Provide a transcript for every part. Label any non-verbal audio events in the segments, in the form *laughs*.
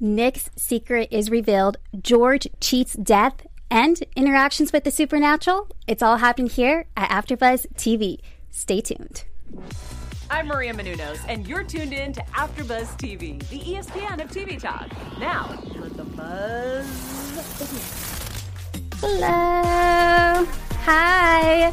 Nick's secret is revealed, George cheats death, and interactions with the supernatural. It's all happening here at AfterBuzz TV. Stay tuned. I'm Maria Menounos, and you're tuned in to AfterBuzz TV, the ESPN of TV talk. Now, let the buzz begin. Hello. Hi.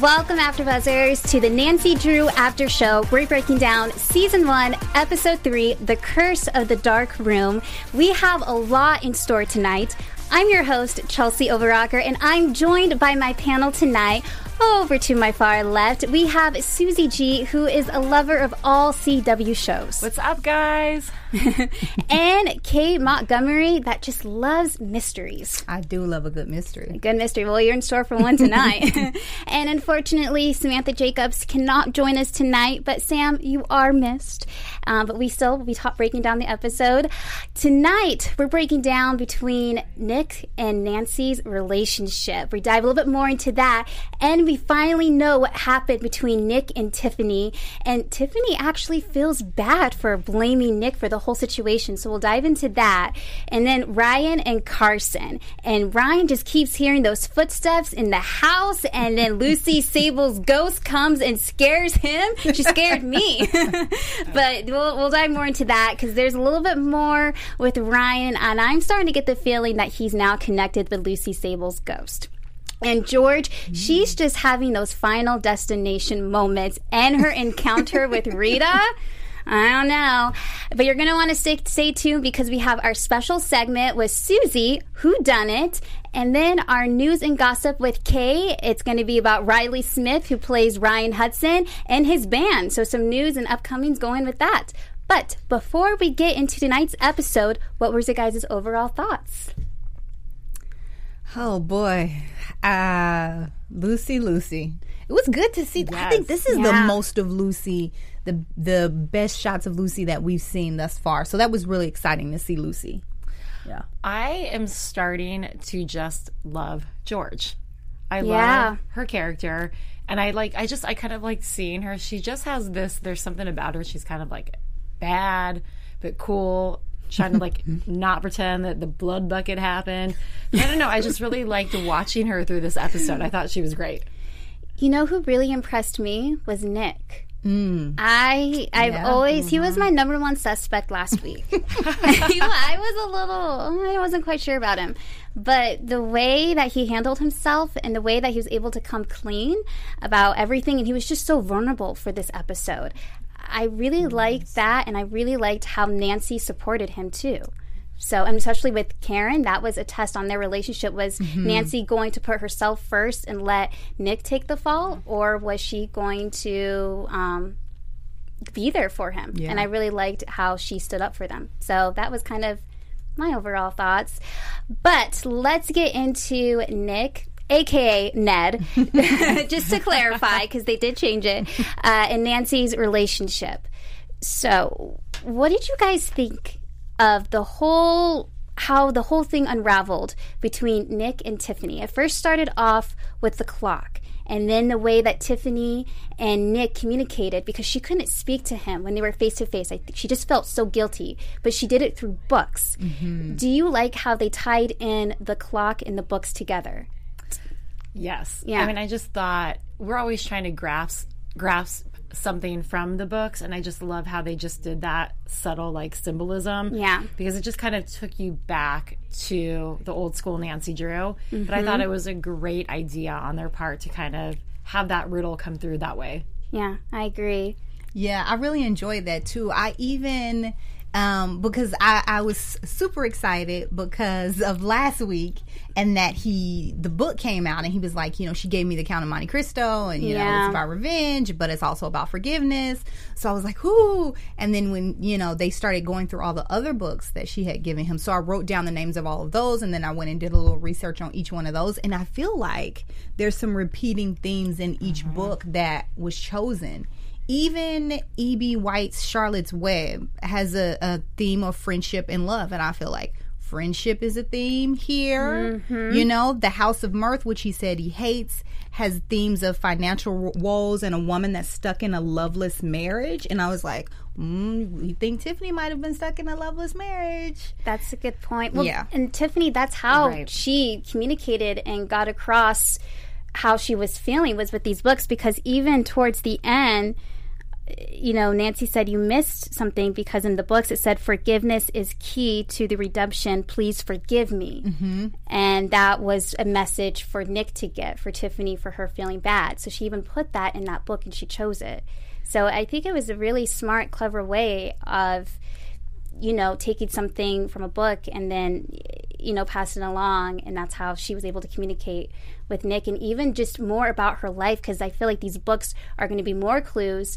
Welcome, After Buzzers, to the Nancy Drew After Show. We're breaking down Season 1, Episode 3, The Curse of the Dark Storm. We have a lot in store tonight. I'm your host, Chelsie Overocker, and I'm joined by my panel tonight. Over to my far left, we have Suzie G, who is a lover of all CW shows. What's up, guys? *laughs* and Kay Montgomery, that just loves mysteries. I do love a good mystery. Good mystery. Well, you're in store for one tonight. *laughs* and unfortunately, Samantha Jacobs cannot join us tonight, but Sam, you are missed. Um, but we still will be ta- breaking down the episode. Tonight, we're breaking down between Nick and Nancy's relationship. We dive a little bit more into that, and we finally know what happened between Nick and Tiffany. And Tiffany actually feels bad for blaming Nick for the whole situation. So we'll dive into that. And then Ryan and Carson. And Ryan just keeps hearing those footsteps in the house. And then Lucy *laughs* Sable's ghost comes and scares him. She scared me. *laughs* but we'll, we'll dive more into that because there's a little bit more with Ryan. And I'm starting to get the feeling that he's now connected with Lucy Sable's ghost. And George, she's just having those final destination moments and her encounter with Rita. *laughs* I don't know. But you're going to want to stay, stay tuned because we have our special segment with Suzie, Who Done It, and then our news and gossip with Kay. It's going to be about Riley Smith, who plays Ryan Hudson, and his band. So some news and upcomings going with that. But before we get into tonight's episode, what were your guys' overall thoughts? Oh boy, uh, Lucy, Lucy. It was good to see. I think this is the most of Lucy, the the best shots of Lucy that we've seen thus far. So that was really exciting to see Lucy. Yeah. I am starting to just love George. I Yeah. love her character. And I like I just I kind of like seeing her. She just has this there's something about her. She's kind of like bad but cool. Trying to like *laughs* not pretend that the blood bucket happened. I don't know. I just really liked watching her through this episode. I thought she was great. You know who really impressed me was Nick. Mm. I I've always he was mm-hmm. my number one suspect last week. *laughs* *laughs* I was a little I wasn't quite sure about him, but the way that he handled himself and the way that he was able to come clean about everything, and he was just so vulnerable for this episode. I really liked that, and I really liked how Nancy supported him too. So, and especially with Karen, that was a test on their relationship. Was Nancy going to put herself first and let Nick take the fall, or was she going to um, be there for him? And I really liked how she stood up for them. So that was kind of my overall thoughts. But let's get into Nick. AKA Ned, *laughs* just to clarify, because they did change it, uh, and Nancy's relationship. So, what did you guys think of the whole how the whole thing unraveled between Nick and Tiffany? It first started off with the clock and then the way that Tiffany and Nick communicated because she couldn't speak to him when they were face to face. I think she just felt so guilty, but she did it through books. Mm-hmm. Do you like how they tied in the clock and the books together? Yes. Yeah. I mean, I just thought we're always trying to grasp grasp something from the books, and I just love how they just did that subtle like symbolism. Yeah. Because it just kind of took you back to the old school Nancy Drew. But I mm-hmm. thought it was a great idea on their part to kind of have that riddle come through that way. Yeah, I agree. Yeah, I really enjoyed that too. I even um, because I, I was super excited because of last week and that he the book came out and he was like, you know, she gave me the Count of Monte Cristo and you know it's about revenge, but it's also about forgiveness. So I was like, whoo! And then when you know they started going through all the other books that she had given him, so I wrote down the names of all of those, and then I went and did a little research on each one of those, and I feel like there's some repeating themes in each book that was chosen even E.B. White's Charlotte's Web has a, a theme of friendship and love, and I feel like friendship is a theme here. Mm-hmm. You know, the House of Mirth, which he said he hates, has themes of financial woes and a woman that's stuck in a loveless marriage. And I was like, mm, we think Tiffany might have been stuck in a loveless marriage. That's a good point. Well, yeah. And Tiffany, that's how right. she communicated and got across how she was feeling was with these books because even towards the end, you know, Nancy said you missed something because in the books it said forgiveness is key to the redemption. Please forgive me. Mm-hmm. And that was a message for Nick to get, for Tiffany, for her feeling bad. So she even put that in that book and she chose it. So I think it was a really smart, clever way of, you know, taking something from a book and then, you know, passing along. And that's how she was able to communicate with Nick and even just more about her life because I feel like these books are going to be more clues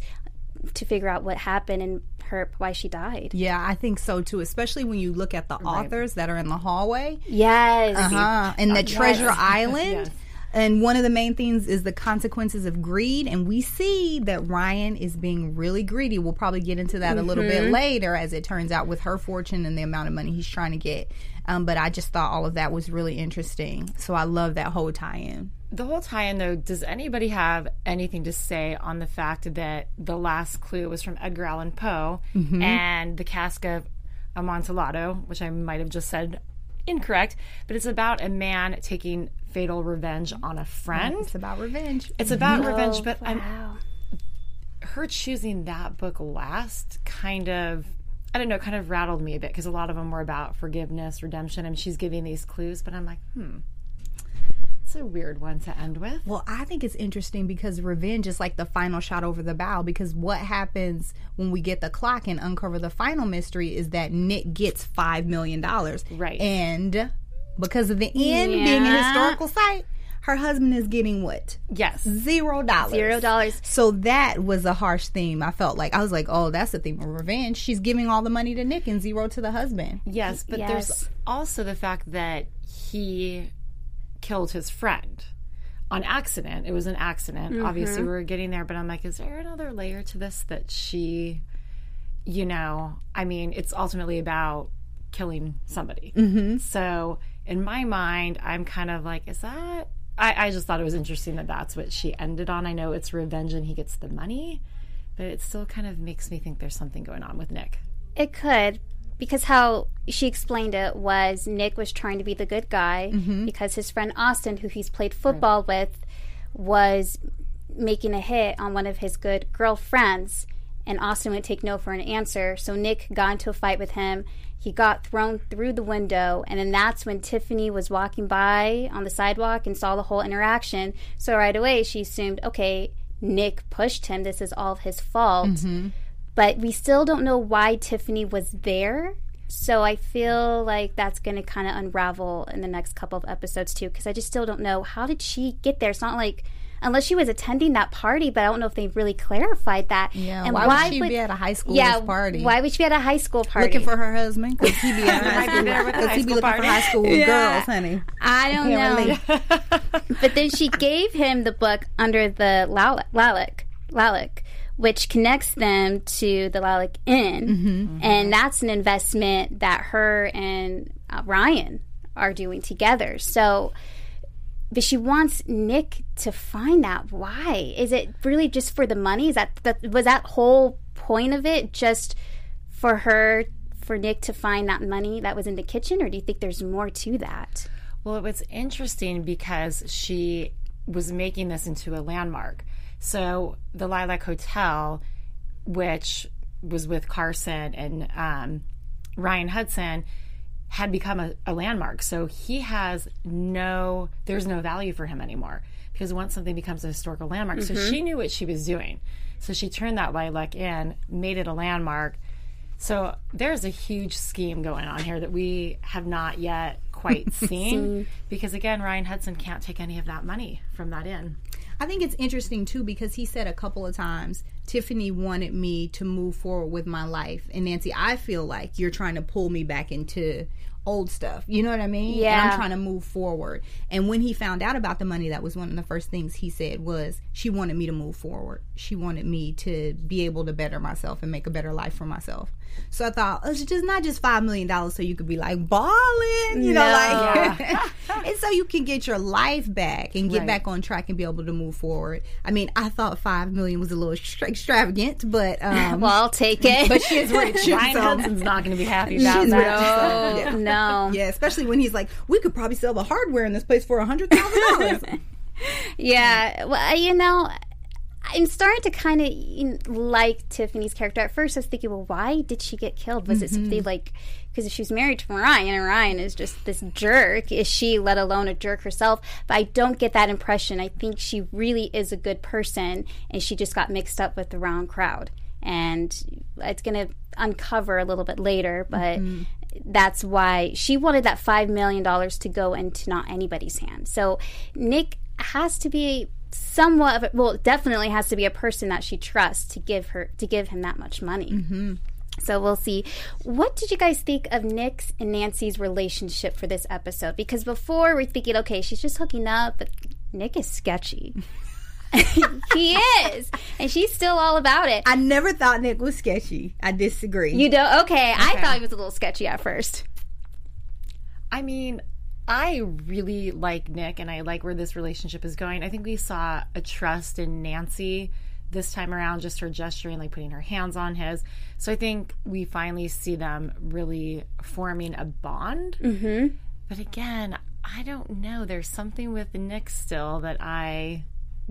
to figure out what happened and her why she died. Yeah, I think so too. Especially when you look at the right. authors that are in the hallway. Yes. Uh-huh. And the Treasure *laughs* Island. yes. And one of the main things is the consequences of greed. And we see that Ryan is being really greedy. We'll probably get into that mm-hmm. a little bit mm-hmm. later as it turns out with her fortune and the amount of money he's trying to get. Um, but I just thought all of that was really interesting. So I love that whole tie in. The whole tie in, though, does anybody have anything to say on the fact that the last clue was from Edgar Allan Poe mm-hmm. and the cask of Amontillado, which I might have just said incorrect, but it's about a man taking fatal revenge on a friend. It's about revenge. It's about oh, revenge, but wow. I'm her choosing that book last kind of I don't know, kind of rattled me a bit because a lot of them were about forgiveness, redemption, and she's giving these clues, but I'm like, hmm. It's a weird one to end with. Well, I think it's interesting because revenge is like the final shot over the bow. Because what happens when we get the clock and uncover the final mystery is that Nick gets five million dollars, right? And because of the end yeah. being a historical site, her husband is getting what? Yes. Zero dollars. Zero dollars. So that was a harsh theme. I felt like I was like, oh, that's a theme of revenge. She's giving all the money to Nick and zero to the husband. Yes, but yes. there's also the fact that he killed his friend on accident. It was an accident. Mm-hmm. Obviously, we were getting there, but I'm like, is there another layer to this that she, you know, I mean, it's ultimately about killing somebody. Mm-hmm. So in my mind, I'm kind of like, is that? I, I just thought it was interesting that that's what she ended on. I know it's revenge and he gets the money, but it still kind of makes me think there's something going on with Nick. It could, because how she explained it was Nick was trying to be the good guy mm-hmm. because his friend Austin, who he's played football right. with, was making a hit on one of his good girlfriends and Austin would take no for an answer. So Nick got into a fight with him. He got thrown through the window, and then that's when Tiffany was walking by on the sidewalk and saw the whole interaction. So right away, she assumed, okay, Nick pushed him. This is all his fault. Mm-hmm. But we still don't know why Tiffany was there. So I feel like that's going to kind of unravel in the next couple of episodes too, because I just still don't know how did she get there. It's not like unless she was attending that party, but I don't know if they really clarified that. Yeah, and why, why would she would, be at a high school yeah, party? Why would she be at a high school party? Looking for her husband because he be at *laughs* high school because he be looking party. for high school yeah. girls, honey. I don't know. *laughs* but then she gave him the book under the Lilac, Lilac, which connects them to the Lilac Inn, mm-hmm. and that's an investment that her and uh, Ryan are doing together. So but she wants Nick to find that. Why? Is it really just for the money? Is that, was that whole point of it just for her for Nick to find that money that was in the kitchen or do you think there's more to that? Well, it was interesting because she was making this into a landmark. So the Lilac Hotel, which was with Carson and um, Ryan Hudson, had become a, a, landmark. So he has no, there's no value for him anymore because once something becomes a historical landmark, mm-hmm. so she knew what she was doing. So she turned that Lilac Inn, made it a landmark. So there's a huge scheme going on here that we have not yet quite *laughs* seen because again, Ryan Hudson can't take any of that money from that inn. I think it's interesting too because he said a couple of times, Tiffany wanted me to move forward with my life. And Nancy, I feel like you're trying to pull me back into old stuff. You know what I mean? Yeah. And I'm trying to move forward. And when he found out about the money, that was one of the first things he said was she wanted me to move forward. She wanted me to be able to better myself and make a better life for myself. So I thought oh, it's just not just five million dollars so you could be like balling, you know, No. like *laughs* and so you can get your life back and get Right. back on track and be able to move forward. I mean, I thought five million was a little extra- *laughs* extravagant, but um, Well, I'll take it. *laughs* but she is rich. Ryan so- Hudson's not going to be happy about She's that. no, no. Yeah, especially when he's like, we could probably sell the hardware in this place for a hundred thousand dollars. Yeah, well, you know, I'm starting to kind of like Tiffany's character. At first, I was thinking, well, why did she get killed? Was it something mm-hmm. like because if she's married to Ryan and Ryan is just this jerk, is she, let alone a jerk herself? But I don't get that impression. I think she really is a good person, and she just got mixed up with the wrong crowd. And it's going to uncover a little bit later, but mm-hmm. that's why she wanted that $5 million to go into not anybody's hands. So Nick has to be somewhat of a, well definitely has to be a person that she trusts to give her to give him that much money. Mm-hmm. so we'll see. What did you guys think of nick's and nancy's relationship for this episode? Because before we're thinking okay she's just hooking up but nick is sketchy. *laughs* He is and she's still all about it. I never thought Nick was sketchy. I disagree. you don't? Okay, i thought he was a little sketchy at first. I mean, I really like Nick and I like where this relationship is going. I think we saw a trust in Nancy this time around, just her gesturing, like putting her hands on his. So I think we finally see them really forming a bond. Mm-hmm. But again, I don't know. There's something with Nick still that I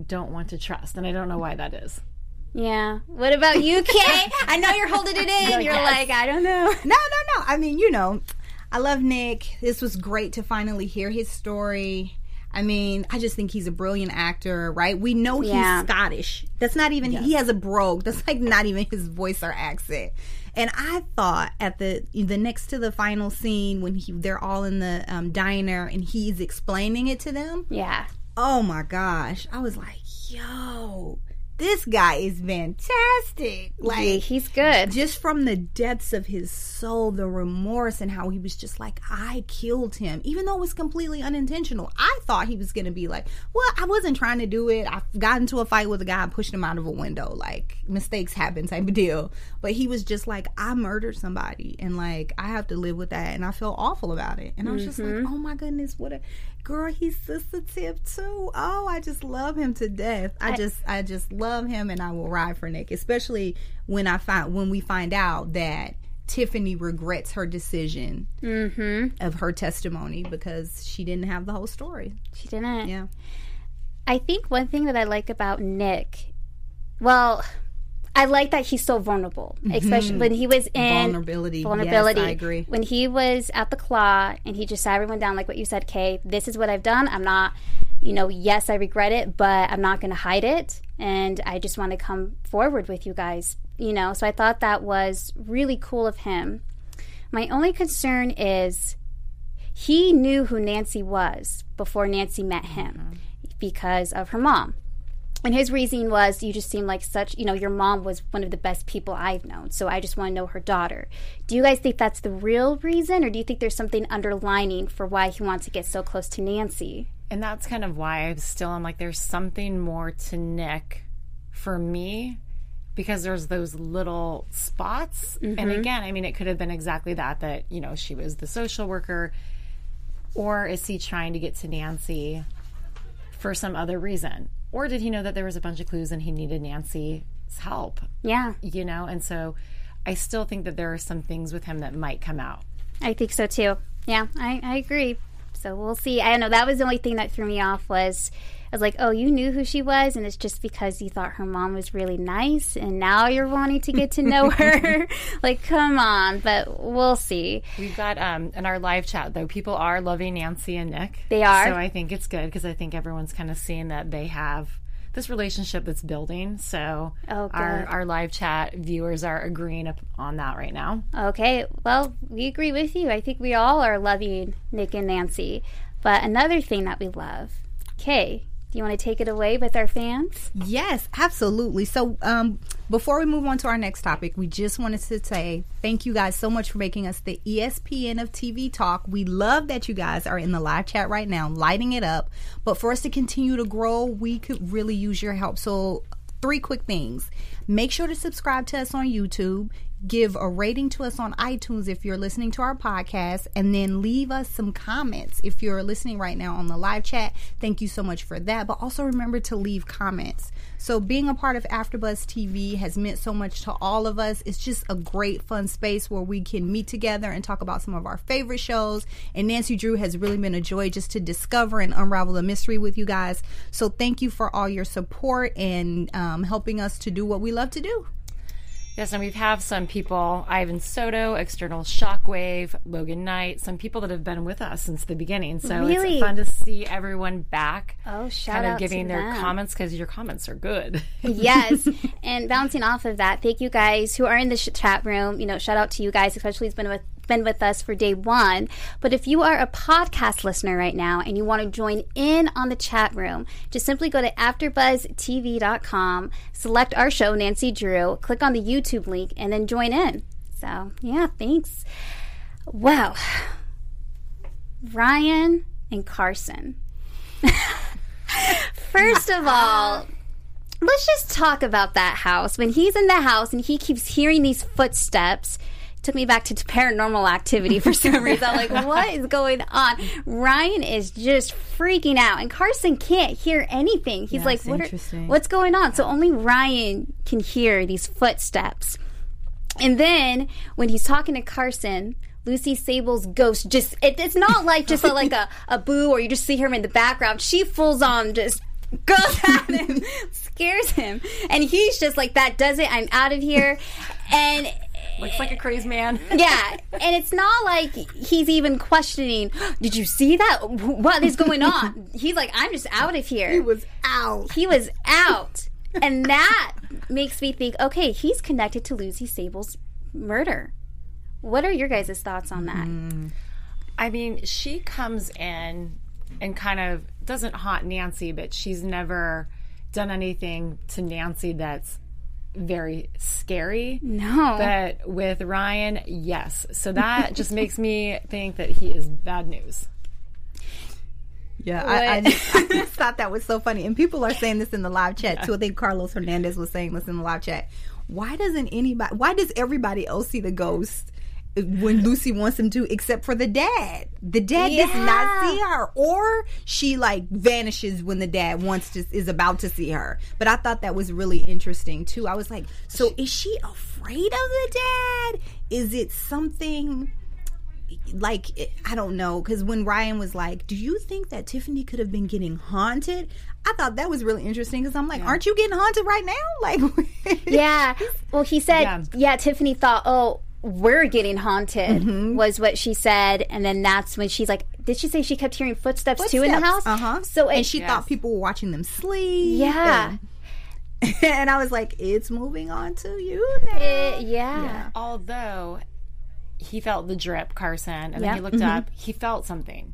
don't want to trust, and I don't know why that is. yeah what about you kay *laughs* i know you're holding it in *laughs* you're like i don't know no, no, no. I mean, you know, I love Nick. This was great to finally hear his story. I mean, I just think he's a brilliant actor, right? We know he's Yeah. Scottish. That's not even he has a brogue. That's like not even his voice or accent. And I thought at the the next to the final scene when he they're all in the um, diner and he's explaining it to them. yeah Oh my gosh, I was like, yo, this guy is fantastic. Like he's good just from the depths of his soul, the remorse and how he was just like, I killed him, even though it was completely unintentional. I thought he was going to be like, Well, I wasn't trying to do it. I got into a fight with a guy pushed him out of a window. Like, mistakes happen type of deal. But he was just like, I murdered somebody and like, I have to live with that. And I feel awful about it. And I was just like, mm-hmm. Oh my goodness, what a girl. He's sensitive too. Oh, I just love him to death. I, just, I just love him and I will ride for Nick, especially when I find, when we find out that Tiffany regrets her decision mm-hmm. of her testimony because she didn't have the whole story. she didn't Yeah. I think one thing that I like about Nick, well, I like that he's so vulnerable, especially when he was in Mm-hmm. Vulnerability. Vulnerability. Yes, I agree. When he was at the claw and he just sat everyone down, like what you said, Kay. This is what I've done. I'm not, you know, yes, I regret it, but I'm not going to hide it, and I just want to come forward with you guys. You know, so I thought that was really cool of him. My only concern is he knew who Nancy was before Nancy met him because of her mom. And his reasoning was, you just seem like such, you know, your mom was one of the best people I've known. So I just want to know her daughter. Do you guys think that's the real reason, or do you think there's something underlining for why he wants to get so close to Nancy? And that's kind of why i'm still am like, there's something more to Nick for me because there's those little spots. And mm-hmm. again, I mean, it could have been exactly that, that, you know, she was the social worker. Or is he trying to get to Nancy for some other reason? Or did he know that there was a bunch of clues and he needed Nancy's help? Yeah, You know, and so I still think that there are some things with him that might come out. I think so too. Yeah, I, I agree. So we'll see. I don't know. That was the only thing that threw me off was was like, oh, you knew who she was, and it's just because you thought her mom was really nice, and now you're wanting to get to know *laughs* her. *laughs* like, come on. But we'll see. We've got um in our live chat though, people are loving Nancy and Nick. They are? So I think it's good because I think everyone's kind of seeing that they have this relationship that's building. So Oh, our our live chat viewers are agreeing up on that right now. Okay, well, we agree with you. I think we all are loving Nick and Nancy. But another thing that we love, Kay, Do you want to take it away with our fans? Yes, absolutely. So, um, before we move on to our next topic, we just wanted to say thank you guys so much for making us the ESPN of TV talk. We love that you guys are in the live chat right now, lighting it up. But for us to continue to grow, we could really use your help. So, three quick things. Make sure to subscribe to us on YouTube give a rating to us on iTunes if you're listening to our podcast, and then leave us some comments if you're listening right now on the live chat. Thank you so much for that. But also remember to leave comments. So being a part of AfterBuzz TV has meant so much to all of us. It's just a great, fun space where we can meet together and talk about some of our favorite shows. And Nancy Drew has really been a joy just to discover and unravel the mystery with you guys. So thank you for all your support and um, helping us to do what we love to do. Yes, and we have some people, Ivan Soto, External Shockwave, Logan Knight, some people that have been with us since the beginning. So really? it's fun to see everyone back. Oh, shout out. kind of out giving their them. comments because your comments are good. *laughs* yes, and bouncing off of that, thank you guys who are in the chat room. You know, shout out to you guys, especially who's been with been with us for day one. But if you are a podcast listener right now and you want to join in on the chat room, just simply go to AfterBuzzTV.com, select our show, Nancy Drew, click on the YouTube link, and then join in. So, yeah, thanks. Well, Ryan and Carson. *laughs* First of all, let's just talk about that house. When he's in the house and he keeps hearing these footsteps, took me back to paranormal activity for some *laughs* reason. I'm like, what is going on? Ryan is just freaking out, and Carson can't hear anything. He's like, what are, what's going on? So only Ryan can hear these footsteps. And then when he's talking to Carson, Lucy Sable's ghost just, it, it's not like just a, like a, *laughs* a boo or you just see her in the background. She fulls on just goes *laughs* at him, scares him. And he's just like, that does it. I'm out of here. And Looks like a crazy man. *laughs* yeah, and it's not like he's even questioning. Did you see that? What is going *laughs* on? He's like, I'm just out of here. He was out. He was out, and that makes me think. Okay, he's connected to Lucy Sable's murder. What are your guys' thoughts on that? Mm. I mean, she comes in and kind of doesn't haunt Nancy, but she's never done anything to Nancy that's very scary. No. But with Ryan, yes. So that just *laughs* makes me think that he is bad news. Yeah, I, I, just, *laughs* I, just, thought that was so funny. And people are saying this in the live chat yeah. too. I think Carlos Hernandez was saying this in the live chat. Why doesn't anybody, why does everybody else see the ghost? When Lucy wants him to, except for the dad. The dad yeah. does not see her, or she like vanishes when the dad wants to is about to see her. But I thought that was really interesting too. I was like, so is she afraid of the dad? Is it something? like I don't know because when Ryan was like, "Do you think that Tiffany could have been getting haunted?" I thought that was really interesting because I'm like, yeah. "Aren't you getting haunted right now?" *laughs* Like, yeah. Well, he said, yeah. yeah. Tiffany thought, "Oh, we're getting haunted mm-hmm. was what she said and then that's when she's like did she say she kept hearing footsteps, footsteps. too in the house uh-huh so and she yes. thought people were watching them sleep yeah and, *laughs* and i was like it's moving on to you now it, yeah. yeah. although he felt the drip carson and then he looked mm-hmm. up he felt something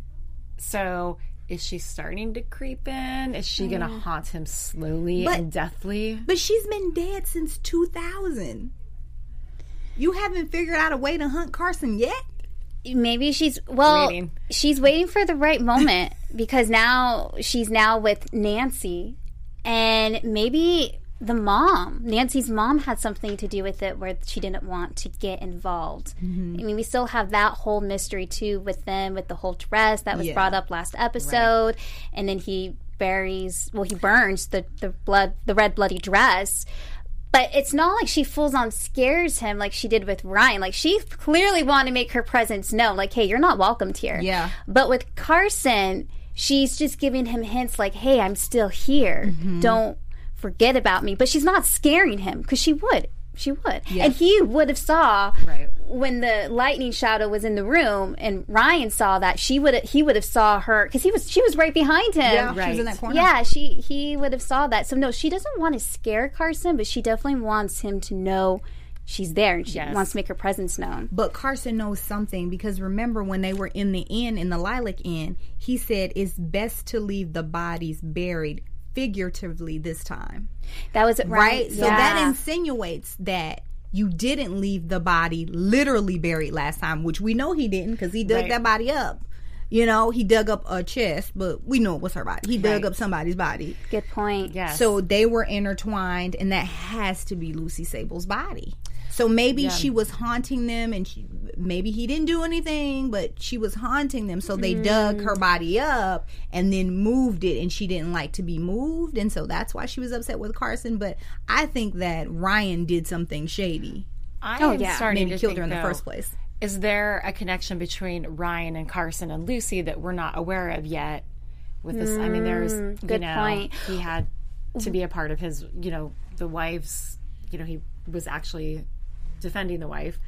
so is she starting to creep in? Is she going to mm. haunt him slowly but, and deathly? But she's been dead since 2000. You haven't figured out a way to hunt Carson yet? Maybe she's well. Waiting. She's waiting for the right moment *laughs* because now she's now with Nancy, and maybe the mom, Nancy's mom, had something to do with it where she didn't want to get involved. Mm-hmm. I mean, we still have that whole mystery too with them, with the whole dress that was yeah. brought up last episode, right. and then he buries, well, he burns the the blood, the red bloody dress. But it's not like she fools on scares him like she did with Ryan. Like she clearly wanted to make her presence known. Like, hey, you're not welcomed here. Yeah. But with Carson, she's just giving him hints like, hey, I'm still here. Mm-hmm. Don't forget about me. But she's not scaring him because she would she would. Yes. And he would have saw right. when the lightning shadow was in the room and Ryan saw that she would he would have saw her cuz he was she was right behind him. Yeah, right. she was in that corner. Yeah, she he would have saw that. So no, she doesn't want to scare Carson, but she definitely wants him to know she's there and she yes. wants to make her presence known. But Carson knows something because remember when they were in the inn in the Lilac Inn, he said it's best to leave the bodies buried figuratively this time. That was right. right? So that insinuates that you didn't leave the body literally buried last time, which we know he didn't because he dug Right. that body up. You know, he dug up a chest, but we know it was her body. He dug Right. up somebody's body. Good point. Yes. So they were intertwined, and that has to be Lucy Sable's body. So maybe she was haunting them, and she, maybe he didn't do anything, but she was haunting them. So they dug her body up and then moved it, and she didn't like to be moved, and so that's why she was upset with Carson. But I think that Ryan did something shady, I Oh, am yeah. starting maybe to killed think, her in the first place. Is there a connection between Ryan and Carson and Lucy that we're not aware of yet? With this, I mean, there's you Mm, good know point. he had to be a part of his, you know, the wife's, you know, he was actually defending the wife,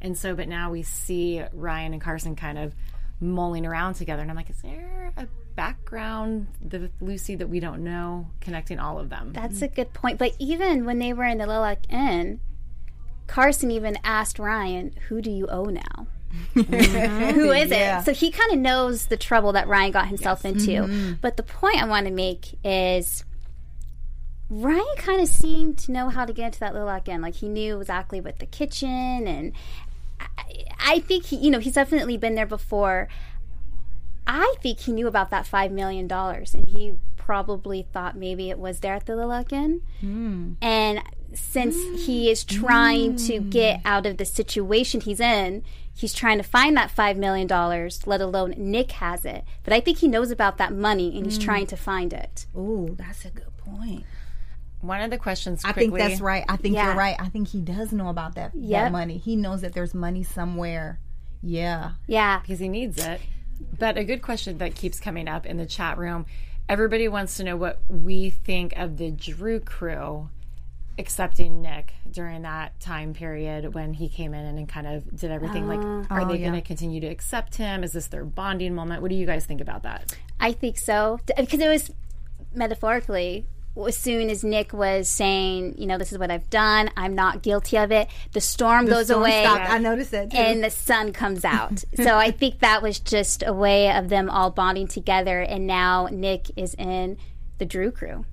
and so, but now we see Ryan and Carson kind of mulling around together, and I'm like, is there a background the Lucy that we don't know connecting all of them? That's a good point. But even when they were in the Lilac Inn, Carson even asked Ryan, "Who do you owe now?" Mm-hmm. *laughs* Who is Yeah. it? So he kind of knows the trouble that Ryan got himself into. Mm-hmm. But the point I want to make is Ryan kind of seemed to know how to get into that Lilac Inn. Like he knew exactly what the kitchen and I, I think he, you know, he's definitely been there before. I think he knew about that five million dollars, and he probably thought maybe it was there at the Lilac Inn. Hmm. And since he is trying to hmm. get out of the situation he's in, he's trying to find that five million dollars. Let alone Nick has it, but I think he knows about that money, and he's hmm. trying to find it. Ooh, that's a good point. One of the questions. I think that's right. I think Yeah. you're right. I think he does know about that, Yep. that money. He knows that there's money somewhere. Yeah. Yeah, because he needs it. But a good question that keeps coming up in the chat room everybody wants to know what we think of the Drew crew accepting Nick during that time period when he came in and kind of did everything. like, uh-huh. are Oh, they yeah. going to continue to accept him? Is this their bonding moment? What do you guys think about that? I think so because it was metaphorically. As soon as Nick was saying, you know, this is what I've done, I'm not guilty of it. The storm goes Storm away. stopped. I noticed that too. and the sun comes out. so I think that was just a way of them all bonding together. And now Nick is in the Drew crew.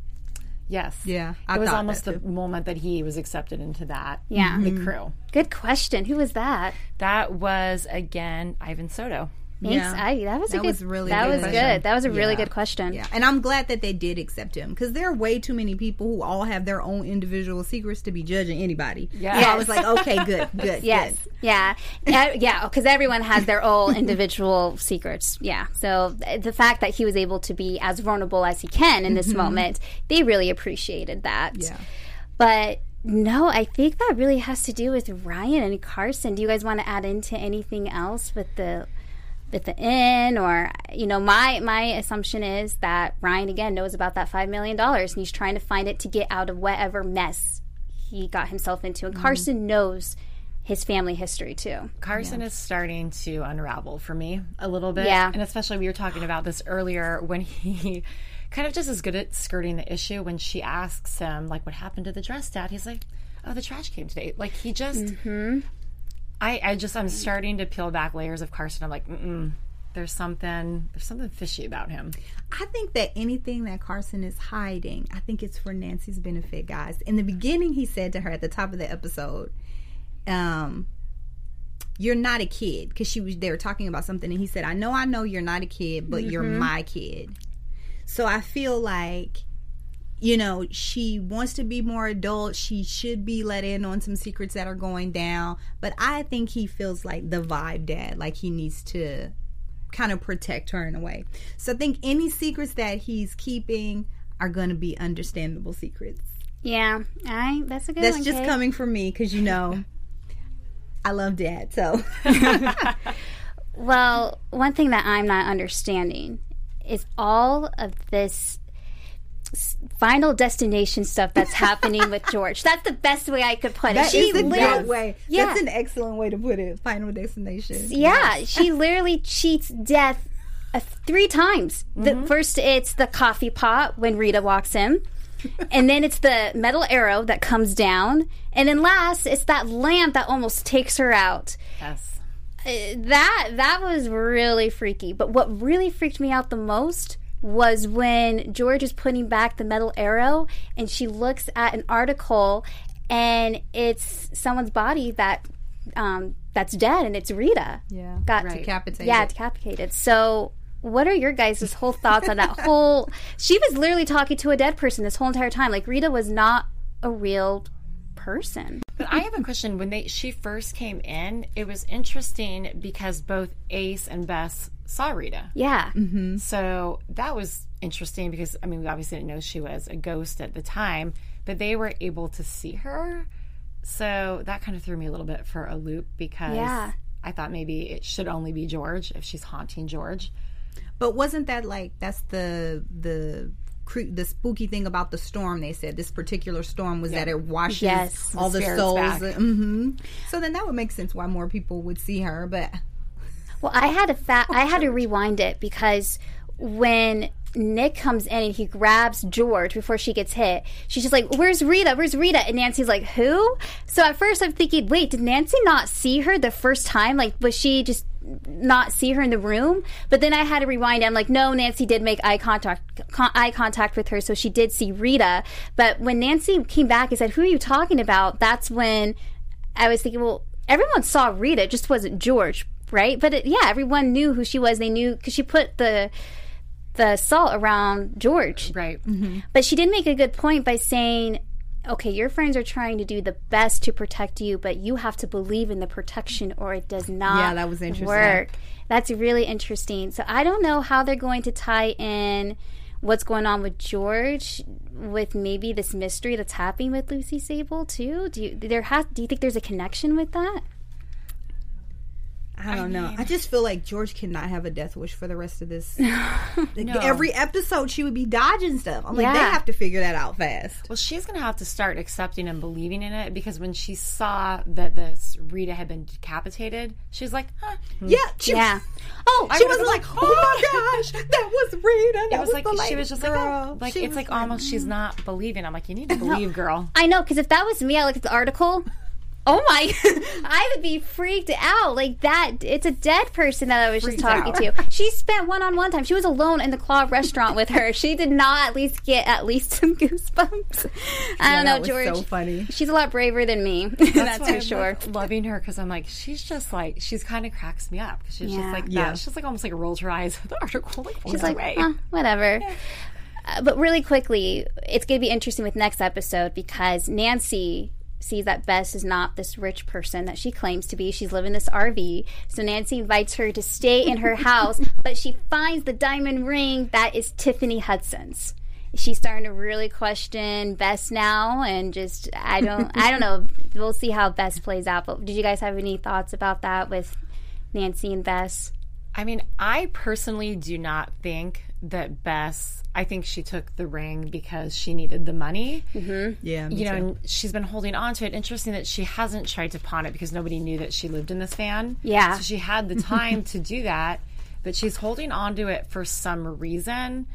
Yes. Yeah, I it was almost that the moment that he was accepted into that. Yeah. The mm-hmm. crew. Good question. Who was that? That was, again, Ivan Soto. Thanks. Yeah. I, that was a That good. was really that good was question. good. That was a really good question. Yeah, and I'm glad that they did accept him because there are way too many people who all have their own individual secrets to be judging anybody. Yes. So I was like, okay, good, *laughs* good. Yes. Yeah. Uh, yeah. Because everyone has their own *laughs* individual secrets. Yeah. So th- the fact that he was able to be as vulnerable as he can in this moment, they really appreciated that. Mm-hmm. Yeah. But no, I think that really has to do with Ryan and Carson. Do you guys want to add into anything else with the with the inn or you know my my assumption is that Ryan again knows about that 5 million dollars and he's trying to find it to get out of whatever mess he got himself into and Carson knows his family history too. Carson is starting to unravel for me a little bit. Yeah. And especially we were talking about this earlier when he *laughs* kind of just is good at skirting the issue when she asks him, like, what happened to the dress, Dad? He's like, oh, the trash came today. Like, he just, Mm-hmm. I, I just, I'm starting to peel back layers of Carson. I'm like, mm there's something, there's something fishy about him. I think that anything that Carson is hiding, I think it's for Nancy's benefit, guys. In the beginning, he said to her at the top of the episode, um, you're not a kid because she was they were talking about something and he said i know i know you're not a kid but you're my kid so i feel like you know she wants to be more adult she should be let in on some secrets that are going down but i think he feels like the vibe dad like he needs to kind of protect her in a way so i think any secrets that he's keeping are going to be understandable secrets Yeah, I that's a good that's one. just Kate. coming from me because you know *laughs* i love dad so *laughs* Well, one thing that I'm not understanding is all of this final destination stuff that's happening with *laughs* George. That's the best way I could put it. That she is a literally- good way. Yeah. That's an excellent way to put it. Final destination. Yeah, she *laughs* literally cheats death uh, three times. The first, it's the coffee pot when Rita walks in, and then it's the metal arrow that comes down, and then last, it's that lamp that almost takes her out. Yes. Uh, that that was really freaky. But what really freaked me out the most was when George is putting back the metal arrow and she looks at an article and it's someone's body that um, that's dead and it's Rita. Yeah. Got Right. Decapitated. yeah, decapitated. So what are your guys' whole thoughts on that *laughs* whole she was literally talking to a dead person this whole entire time. Like Rita was not a real person. But I have a question. When they she first came in, it was interesting because both Ace and Bess saw Rita. Yeah. So that was interesting because I mean we obviously didn't know she was a ghost at the time, but they were able to see her. So that kind of threw me a little bit for a loop because Yeah. I thought maybe it should only be George if she's haunting George. But wasn't that like that's the the the spooky thing about the storm? They said this particular storm was that it washes Yes. all the, souls. back. hmm So then that would make sense why more people would see her. But Well, I had to fa- I had to rewind it because when Nick comes in and he grabs George before she gets hit, she's just like, "Where's Rita? Where's Rita?" And Nancy's like, "Who?" So at first I'm thinking, "Wait, did Nancy not see her the first time? Like, was she just not see her in the room?" But then I had to rewind. I'm like, "No, Nancy did make eye contact con- eye contact with her, so she did see Rita." But when Nancy came back and said, "Who are you talking about?" That's when I was thinking, well, everyone saw Rita, it just wasn't George, right? But it, yeah, everyone knew who she was. They knew because she put the the salt around George. Right. Mm-hmm. But she did make a good point by saying, okay, your friends are trying to do the best to protect you, but you have to believe in the protection or it does not Yeah, that was interesting. work. That's really interesting. So I don't know how they're going to tie in what's going on with George with maybe this mystery that's happening with Lucy Sable too. Do you there has do you think there's a connection with that? I don't know. I just feel like George cannot have a death wish for the rest of this. *laughs* Like, Every episode, she would be dodging stuff. I'm like, they have to figure that out fast. Well, she's going to have to start accepting and believing in it because when she saw that this Rita had been decapitated, she's like, huh. Yeah, she, Yeah. Oh, She wasn't like, oh my *laughs* gosh, that was Rita. That It was like the she was just like, oh. like She it's was like almost she's not believing. I'm like, you need to *laughs* believe, girl. I know, because if that was me, I looked at the article. Oh my! *laughs* I would be freaked out like that. It's a dead person that I was just talking out. to. She spent one-on-one time. She was alone in the claw restaurant with her. She did not at least get at least *laughs* some goosebumps. I don't know, that was George. so funny. She's a lot braver than me. *laughs* That's, why for I'm, sure. like, loving her because I'm like, she's just like, she's kind of cracks me up. 'cause She's Yeah. just like Yeah. that. She's like almost like rolls her eyes at the article. Like, She's she's like, away. "Huh, whatever. Uh, but really quickly, it's going to be interesting with next episode because Nancy sees that Bess is not this rich person that she claims to be. She's living in this RV. So Nancy invites her to stay in her house, *laughs* but she finds the diamond ring that is Tiffany Hudson's. She's starting to really question Bess now, and just I don't I don't know. *laughs* We'll see how Bess plays out. But did you guys have any thoughts about that with Nancy and Bess? I mean, I personally do not think that Bess. I think she took the ring because she needed the money. Mm-hmm. Yeah, me you know, too. and she's been holding on to it. Interesting that she hasn't tried to pawn it because nobody knew that she lived in this van. Yeah. So she had the *laughs* time to do that, but she's holding on to it for some reason.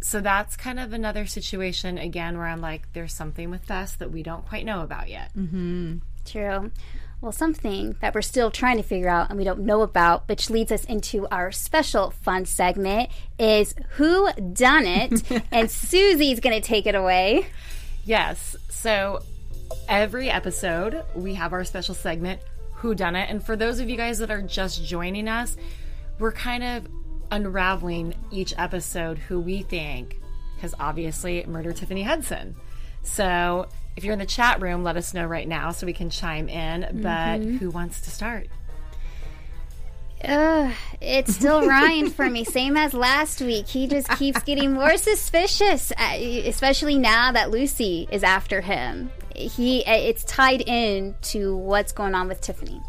So that's kind of another situation again where I'm like, there's something with Bess that we don't quite know about yet. Mm-hmm. True. Well, something that we're still trying to figure out and we don't know about, which leads us into our special fun segment, is Who Done It? *laughs* and Suzie's going to take it away. Yes. So every episode we have our special segment, Who Done It? And for those of you guys that are just joining us, we're kind of unraveling each episode who we think has obviously murdered Tiffany Hudson. So if you're in the chat room, let us know right now so we can chime in. But who wants to start? Ugh, it's still Ryan for me, *laughs* same as last week. He just keeps getting more suspicious, uh, especially now that Lucy is after him. He, uh, it's tied in to what's going on with Tiffany.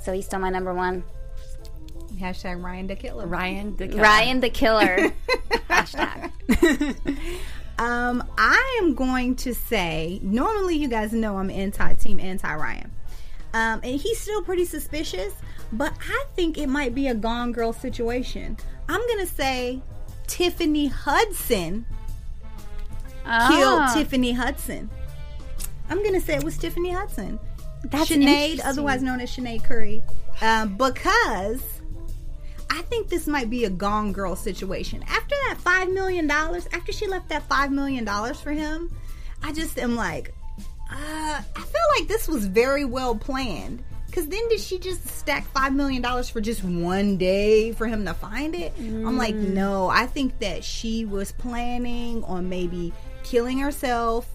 So he's still my number one. Hashtag Ryan the Killer. Ryan the Killer. Ryan the Killer. *laughs* Hashtag. *laughs* Um, I am going to say. Normally, you guys know I'm anti team anti Ryan, um, and he's still pretty suspicious. But I think it might be a Gone Girl situation. I'm gonna say Tiffany Hudson killed Oh, Tiffany Hudson. I'm gonna say it was Tiffany Hudson. That's Sinead, otherwise known as Sinead Curry, um, because I think this might be a Gone Girl situation. After that that five million dollars, after she left that five million dollars for him, I just am like, uh, I feel like this was very well planned. Cause then did she just stack five million dollars for just one day for him to find it? Mm. I'm like, mm. no. I think that she was planning on maybe killing herself,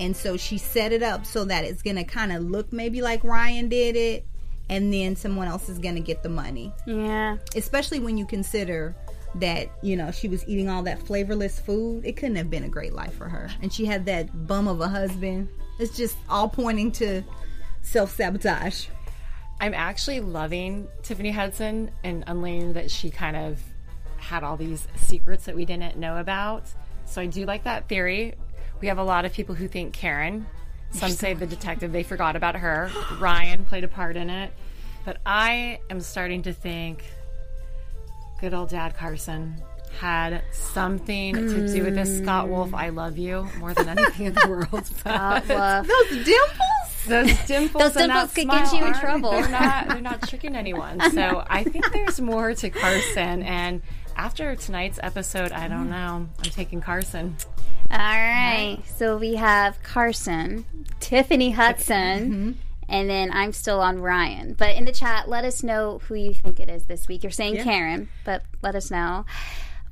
and so she set it up so that it's gonna kind of look maybe like Ryan did it, and then someone else is gonna get the money. Yeah. Especially when you consider that you know she was eating all that flavorless food. It couldn't have been a great life for her, and she had that bum of a husband. It's just all pointing to self sabotage. I'm actually loving Tiffany Hudson and unlearning that she kind of had all these secrets that we didn't know about. So I do like that theory. We have a lot of people who think Karen. Some say the detective, they forgot about her. *gasps* Ryan played a part in it. But I am starting to think good old Dad Carson had something to do with this. Scott Wolf, I love you more than anything in the *laughs* world. Scott Wolf. Those dimples. Those dimples. *laughs* Those dimples could get you in trouble. They're not. They're not tricking anyone. *laughs* So I think there's more to Carson. And after tonight's episode, I don't mm. know. I'm taking Carson. All right. So we have Carson, Tiffany Hudson. Mm-hmm and then I'm still on Ryan. But in the chat, let us know who you think it is this week. You're saying yeah. Karen, but let us know.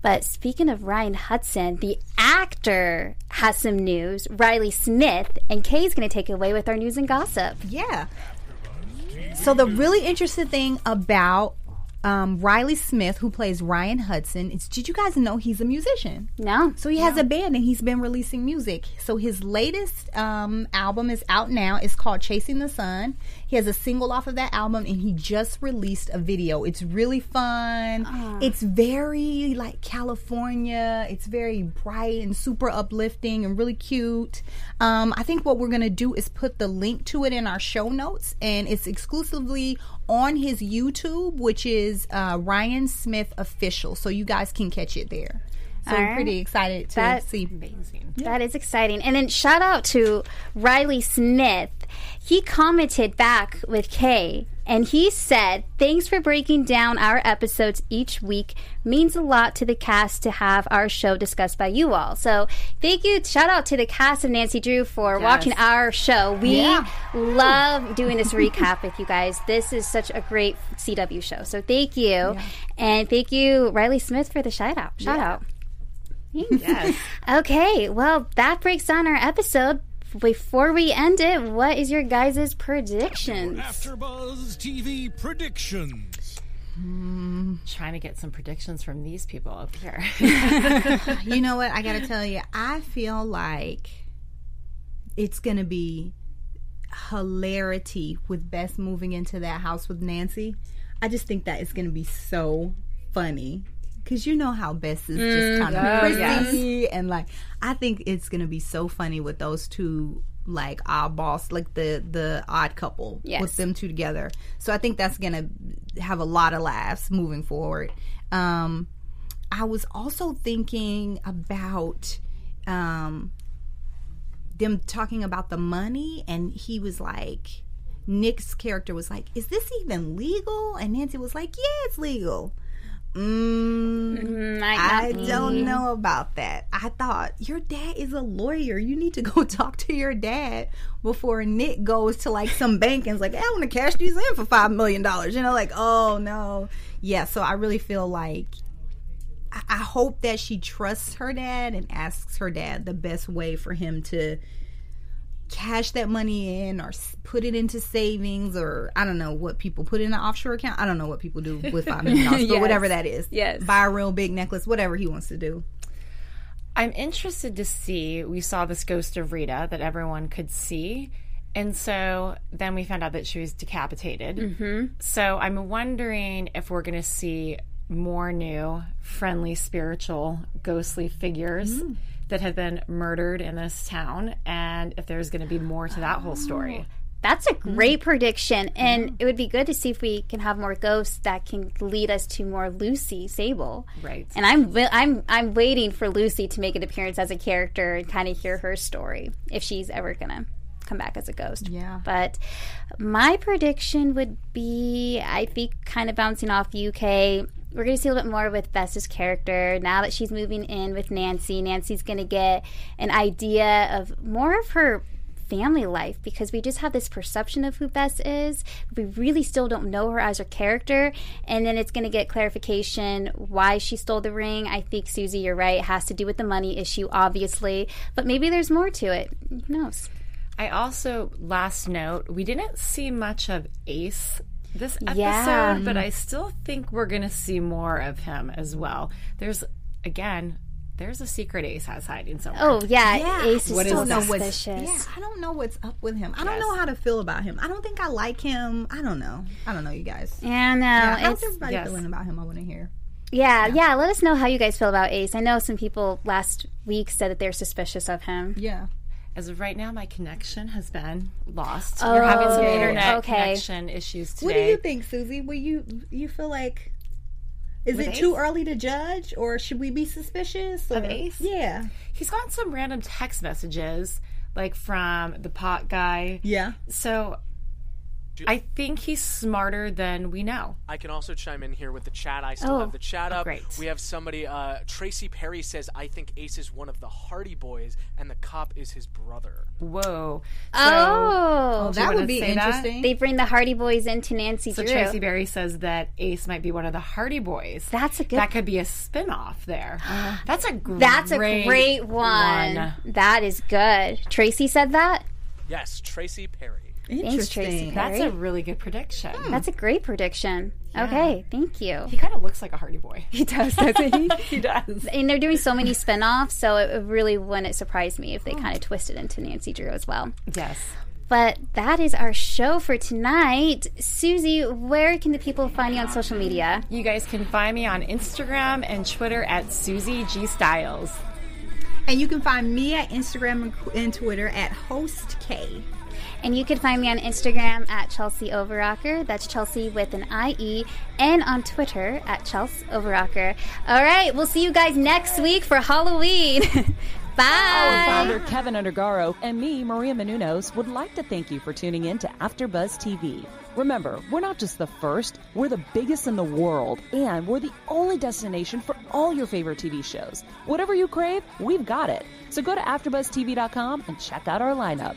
But speaking of Ryan Hudson, the actor has some news. Riley Smith and Kay's going to take it away with our news and gossip. Yeah. So the really interesting thing about um, Riley Smith, who plays Ryan Hudson, is, did you guys know he's a musician? No. So he has a band and he's been releasing music. So his latest um, album is out now. It's called Chasing the Sun. He has a single off of that album and he just released a video. It's really fun. Uh. It's very like California. It's very bright and super uplifting and really cute. Um, I think what we're going to do is put the link to it in our show notes and it's exclusively on his YouTube, which is uh, Ryan Smith Official. So you guys can catch it there. So I'm pretty excited to that, see. Amazing. That is exciting. And then shout out to Riley Smith. He commented back with Kay and he said, Thanks for breaking down our episodes each week. Means a lot to the cast to have our show discussed by you all. So thank you. Shout out to the cast of Nancy Drew for yes. watching our show. We yeah. love *laughs* doing this recap with you guys. This is such a great CW show. So thank you. Yeah. And thank you, Riley Smith, for the shout out. Shout yeah. out. Yes. *laughs* okay, well, that breaks down our episode before we end it, what is your guys' predictions? AfterBuzz TV predictions. Hmm, trying to get some predictions from these people up here. *laughs* *laughs* you know what? I got to tell you, I feel like it's going to be hilarity with Bess moving into that house with Nancy. I just think that is going to be so funny because you know how Bess is just mm, kind of oh, prissy yes. and like I think it's gonna be so funny with those two like odd boss like the the odd couple yes. with them two together. So I think that's gonna have a lot of laughs moving forward. Um, I was also thinking about um, them talking about the money, and he was like. Nick's character was like, "Is this even legal?" And Nancy was like, "Yeah, it's legal." Mm, mm I don't know about that. I thought your dad is a lawyer. You need to go *laughs* talk to your dad before Nick goes to like some bank and's like, hey, I want to cash these in for five million dollars. You know, like, oh no, yeah. So I really feel like I, I hope that she trusts her dad and asks her dad the best way for him to cash that money in or put it into savings or I don't know what people put in an offshore account. I don't know what people do with five million dollars, *laughs* yes. but whatever that is. Yes. Buy a real big necklace, whatever he wants to do. I'm interested to see. We saw this ghost of Rita that everyone could see. And so then we found out that she was decapitated. Mm-hmm. So I'm wondering if we're going to see more new, friendly, spiritual, ghostly figures. Mm that have been murdered in this town and if there's going to be more to that whole story. Oh, that's a great mm. prediction, and mm. it would be good to see if we can have more ghosts that can lead us to more Lucy Sable. Right. And I'm I'm I'm waiting for Lucy to make an appearance as a character and kind of hear her story if she's ever gonna come back as a ghost. Yeah. But my prediction would be I think kind of bouncing off UK. We're going to see a little bit more with Bess's character now that she's moving in with Nancy. Nancy's going to get an idea of more of her family life because we just have this perception of who Bess is. We really still don't know her as a character. And then it's going to get clarification why she stole the ring. I think, Suzie, you're right. It has to do with the money issue, obviously. But maybe there's more to it. Who knows? I also, last note, we didn't see much of Ace this episode, Yeah. but I still think we're going to see more of him as well. There's, again, there's a secret Ace has hiding somewhere. Oh, yeah. Yeah, Ace is I still don't know what's- suspicious. Yeah, I don't know what's up with him. I don't know how to feel about him. I don't think I like him. I don't know. I don't know, you guys. Yeah, no, Yeah, how's it's everybody yes. feeling about him? I want to hear. yeah, yeah. Let us know how you guys feel about Ace. I know some people last week said that they're suspicious of him. Yeah. As of right now, my connection has been lost. Oh, We're having some internet okay. connection issues today. What do you think, Suzie? Will you you feel like is With it too early to judge, or should we be suspicious? Or, Of Ace? Yeah. He's gotten some random text messages, like from the pot guy. Yeah. So I think he's smarter than we know. I can also chime in here with the chat. I still Oh. have the chat up. great. We have somebody. Uh, Tracy Perry says, "I think Ace is one of the Hardy Boys, and the cop is his brother." Whoa. So, Oh, That would be say that? interesting. they bring the Hardy Boys into Nancy so Drew. Tracy Perry says that Ace might be one of the Hardy Boys. That's a good- That could be a spin-off there. *gasps* That's a great That's a great one. That is good. Tracy said that. Yes, Tracy Perry. Thanks, Tracy. Interesting. That's a really good prediction. Hmm. That's a great prediction. Okay, thank you. He kind of looks like a Hardy Boy. He does, doesn't he? *laughs* he does. *laughs* and they're doing so many spin-offs, so it really wouldn't surprise me if they kind of twisted into Nancy Drew as well. Yes. But that is our show for tonight. Suzie, where can the people find you on social media? You guys can find me on Instagram and Twitter at Suzie G Styles. and you can find me at Instagram and- and Twitter at host K. And you can find me on Instagram at Chelsie Overocker. That's Chelsie with an I-E. And on Twitter at Chelsie Overocker. All right, we'll see you guys next week for Halloween. *laughs* Bye. Our Founder Keven Undergaro and me, Maria Menounos, would like to thank you for tuning in to AfterBuzz TV. Remember, we're not just the first, we're the biggest in the world, and we're the only destination for all your favorite TV shows. Whatever you crave, we've got it. So go to AfterBuzzTV.com and check out our lineup.